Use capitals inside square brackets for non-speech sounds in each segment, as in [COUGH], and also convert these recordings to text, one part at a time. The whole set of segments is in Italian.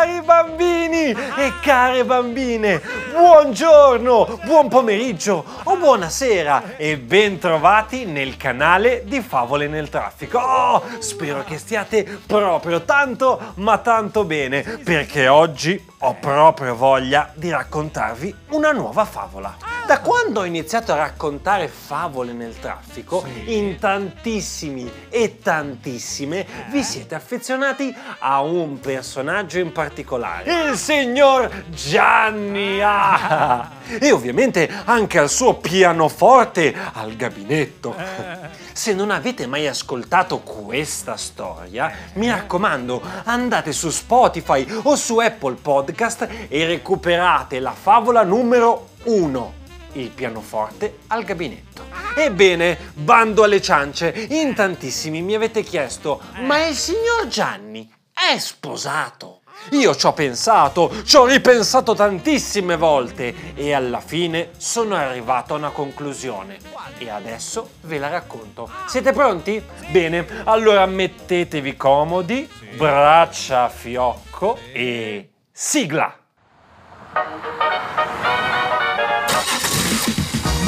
Cari bambini e care bambine, buongiorno, buon pomeriggio o buonasera e bentrovati nel canale di Favole nel Traffico. Oh, spero che stiate proprio tanto ma tanto bene perché oggi ho proprio voglia di raccontarvi una nuova favola. Da quando ho iniziato a raccontare favole nel traffico, in tantissimi e tantissime vi siete affezionati a un personaggio in particolare, il signor Gianni. Ah! E ovviamente anche al suo pianoforte al gabinetto. Se non avete mai ascoltato questa storia, mi raccomando, andate su Spotify o su Apple Podcast e recuperate la favola numero 1 il pianoforte al gabinetto. Ebbene, bando alle ciance, in tantissimi mi avete chiesto, ma il signor Gianni è sposato? Io ci ho pensato, ci ho ripensato tantissime volte e alla fine sono arrivato a una conclusione. E adesso ve la racconto. Siete pronti? Bene, allora mettetevi comodi, braccia a fiocco e sigla!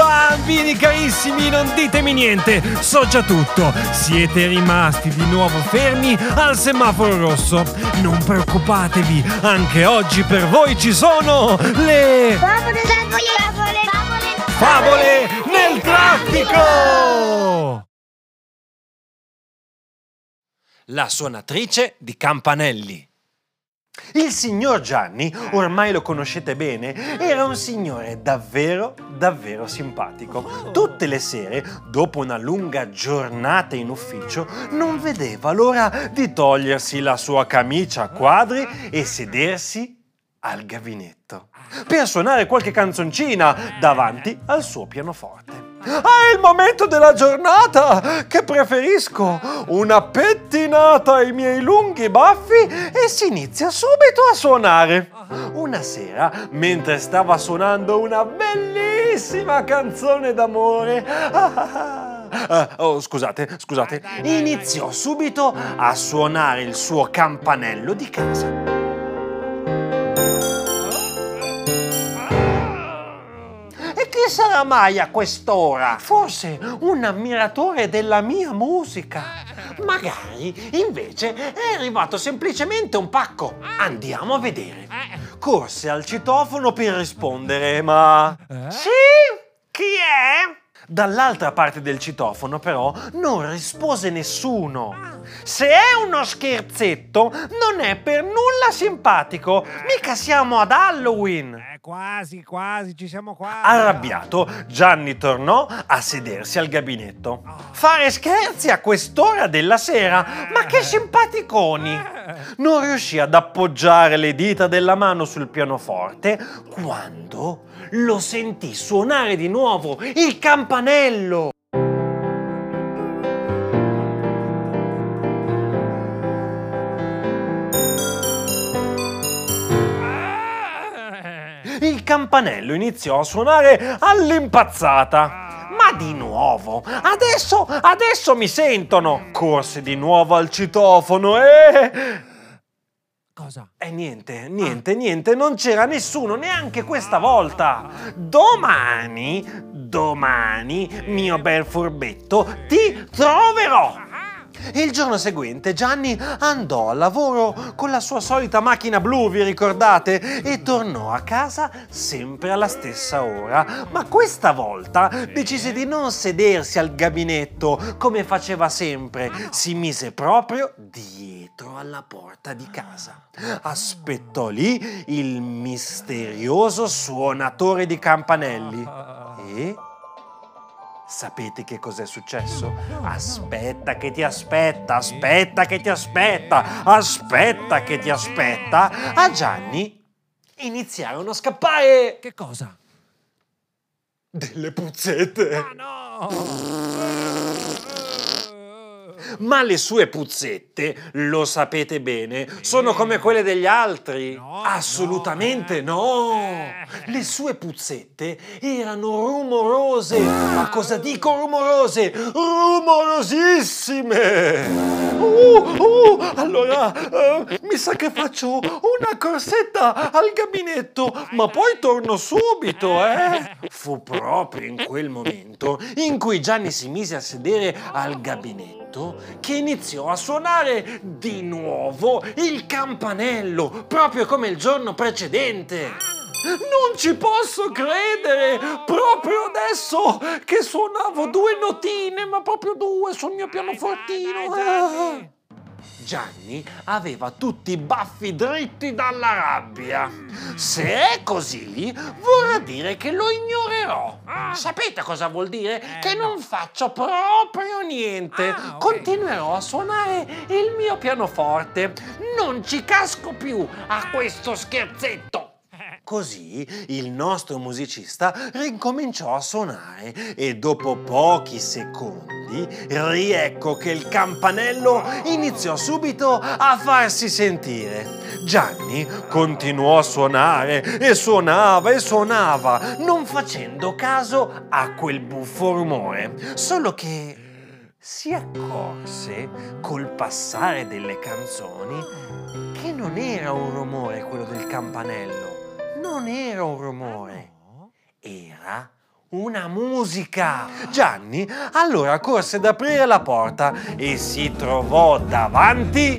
Bambini carissimi, non ditemi niente, so già tutto. Siete rimasti di nuovo fermi al semaforo rosso. Non preoccupatevi, anche oggi per voi ci sono le Favole, favole, favole, favole nel traffico! La suonatrice di campanelli. Il signor Gianni, ormai lo conoscete bene, era un signore davvero, davvero simpatico. Tutte le sere, dopo una lunga giornata in ufficio, non vedeva l'ora di togliersi la sua camicia a quadri e sedersi al gabinetto per suonare qualche canzoncina davanti al suo pianoforte. È il momento della giornata che preferisco una pettinata ai miei lunghi baffi e si inizia subito a suonare. Una sera, mentre stava suonando una bellissima canzone d'amore, ah, oh, scusate, scusate, iniziò subito a suonare il suo campanello di casa. Sarà mai a quest'ora? Forse un ammiratore della mia musica. Magari invece è arrivato semplicemente un pacco. Andiamo a vedere. Corse al citofono per rispondere, ma... Sì? Chi è? Dall'altra parte del citofono però non rispose nessuno. Se è uno scherzetto, non è per nulla simpatico. Mica siamo ad Halloween. Eh, quasi, quasi, ci siamo quasi. Arrabbiato, Gianni tornò a sedersi al gabinetto. Fare scherzi a quest'ora della sera? Ma che simpaticoni! Non riuscì ad appoggiare le dita della mano sul pianoforte quando lo sentì suonare di nuovo il campanello. Il campanello iniziò a suonare all'impazzata. Ma di nuovo, adesso, adesso mi sentono! Corse di nuovo al citofono e... Cosa? E niente, niente, niente, non c'era nessuno neanche questa volta. Domani, domani, mio bel furbetto, ti troverò. Il giorno seguente Gianni andò al lavoro con la sua solita macchina blu, vi ricordate? E tornò a casa sempre alla stessa ora. Ma questa volta decise di non sedersi al gabinetto come faceva sempre. Si mise proprio dietro alla porta di casa. Aspettò lì il misterioso suonatore di campanelli e... Sapete che cos'è successo? Aspetta che ti aspetta, aspetta che ti aspetta, aspetta che ti aspetta. A Gianni iniziarono a scappare Che cosa? delle puzzette. Ah no! Ma le sue puzzette, lo sapete bene, sono come quelle degli altri? No, Assolutamente no. no! Le sue puzzette erano rumorose. Ma cosa dico rumorose? Rumorosissime! Uh, uh, allora, eh, mi sa che faccio una corsetta al gabinetto, ma poi torno subito, eh? Fu proprio in quel momento in cui Gianni si mise a sedere al gabinetto che iniziò a suonare di nuovo il campanello, proprio come il giorno precedente. Non ci posso credere! Proprio adesso che suonavo due notine, ma proprio due sul mio pianofortino. Ah. Gianni aveva tutti i baffi dritti dalla rabbia. Se è così, vorrà dire che lo ignorerò. Sapete cosa vuol dire? Che non faccio proprio niente. Ah, ok. Continuerò a suonare il mio pianoforte. Non ci casco più a questo scherzetto. Così il nostro musicista ricominciò a suonare e dopo pochi secondi riecco che il campanello iniziò subito a farsi sentire. Gianni continuò a suonare e suonava e suonava, non facendo caso a quel buffo rumore. Solo che si accorse col passare delle canzoni che non era un rumore quello del campanello, non era un rumore, era una musica. Gianni allora corse ad aprire la porta e si trovò davanti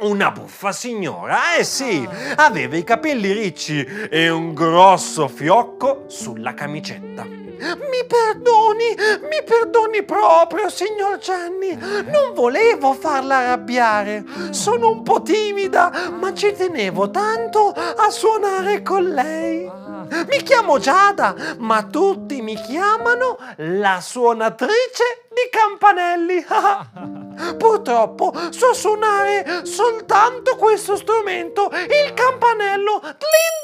una buffa signora, eh sì, aveva i capelli ricci e un grosso fiocco sulla camicetta. Mi perdoni, mi perdoni proprio, signor Gianni. Non volevo farla arrabbiare. Sono un po' timida, ma ci tenevo tanto a suonare con lei. Mi chiamo Giada, ma tutti mi chiamano la suonatrice di campanelli. [LAUGHS] Purtroppo so suonare soltanto questo strumento, il campanello Tlin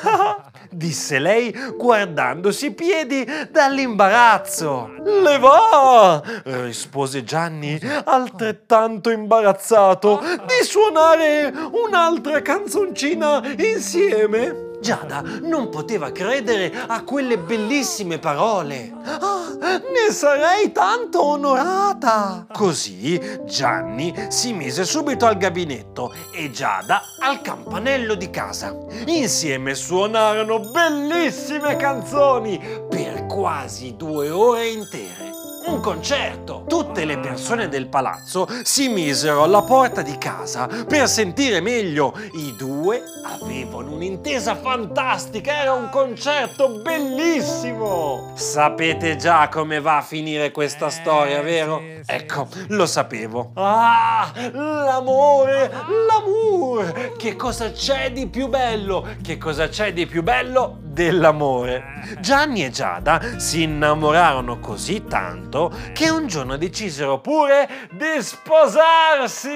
Tlong. [LAUGHS] Disse lei guardandosi i piedi dall'imbarazzo. Le va, rispose Gianni, altrettanto imbarazzato, di suonare un'altra canzoncina insieme. Giada non poteva credere a quelle bellissime parole. Ah, ne sarei tanto onorata. Così Gianni si mise subito al gabinetto e Giada al campanello di casa. Insieme suonarono bellissime canzoni per quasi due ore intere. Un concerto! Tutte le persone del palazzo si misero alla porta di casa per sentire meglio. I due avevano un'intesa fantastica, era un concerto bellissimo! Sapete già come va a finire questa Eh, storia, vero? ecco, lo sapevo. Ah, l'amore, l'amore! Che cosa c'è di più bello? Che cosa c'è di più bello dell'amore? Gianni e Giada si innamorarono così tanto che un giorno decisero pure di sposarsi.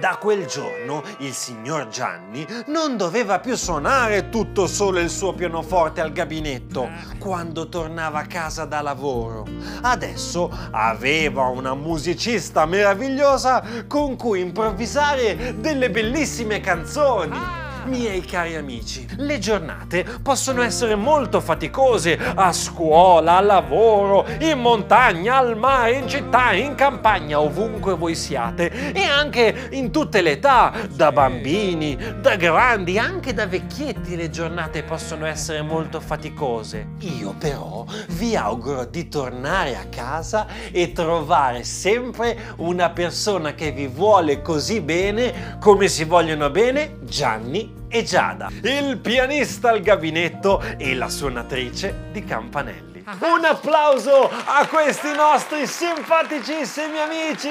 Da quel giorno il signor Gianni non doveva più suonare tutto solo il suo pianoforte al gabinetto quando tornava a casa da lavoro. Adesso aveva una musicista meravigliosa con cui improvvisare delle bellissime canzoni. Miei cari amici, le giornate possono essere molto faticose. A scuola, al lavoro, in montagna, al mare, in città, in campagna, ovunque voi siate. E anche in tutte le età, da bambini, da grandi, anche da vecchietti le giornate possono essere molto faticose. Io però vi auguro di tornare a casa e trovare sempre una persona che vi vuole così bene come si vogliono bene Gianni e Giada, il pianista al gabinetto e la suonatrice di campanelli. Un applauso a questi nostri simpaticissimi amici!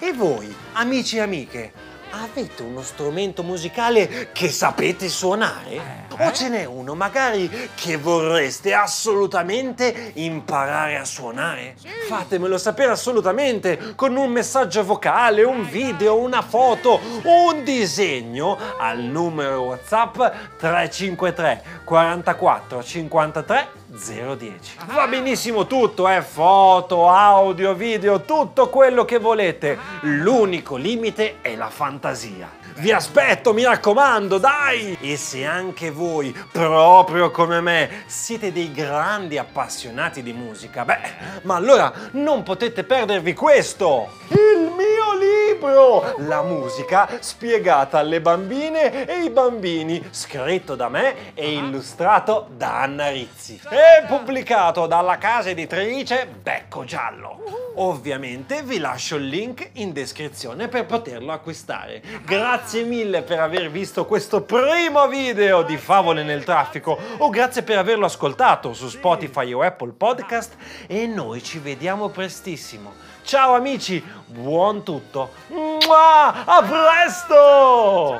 E voi, amici e amiche, avete uno strumento musicale che sapete suonare? O ce n'è uno magari che vorreste assolutamente imparare a suonare? Fatemelo sapere assolutamente con un messaggio vocale, un video, una foto, un disegno al numero WhatsApp 353 44 53 010. Va benissimo tutto, eh? Foto, audio, video, tutto quello che volete. L'unico limite è la fantasia. Vi aspetto, mi raccomando, dai! E se anche voi, proprio come me, siete dei grandi appassionati di musica, beh, ma allora non potete perdervi questo! Il mio libro! La musica spiegata alle bambine e ai bambini, scritto da me e illustrato da Anna Rizzi. E pubblicato dalla casa editrice Becco Giallo. Ovviamente vi lascio il link in descrizione per poterlo acquistare. Grazie mille per aver visto questo primo video di Favole nel traffico o grazie per averlo ascoltato su Spotify o Apple Podcast e noi ci vediamo prestissimo. Ciao amici, buon tutto. Mua! A presto!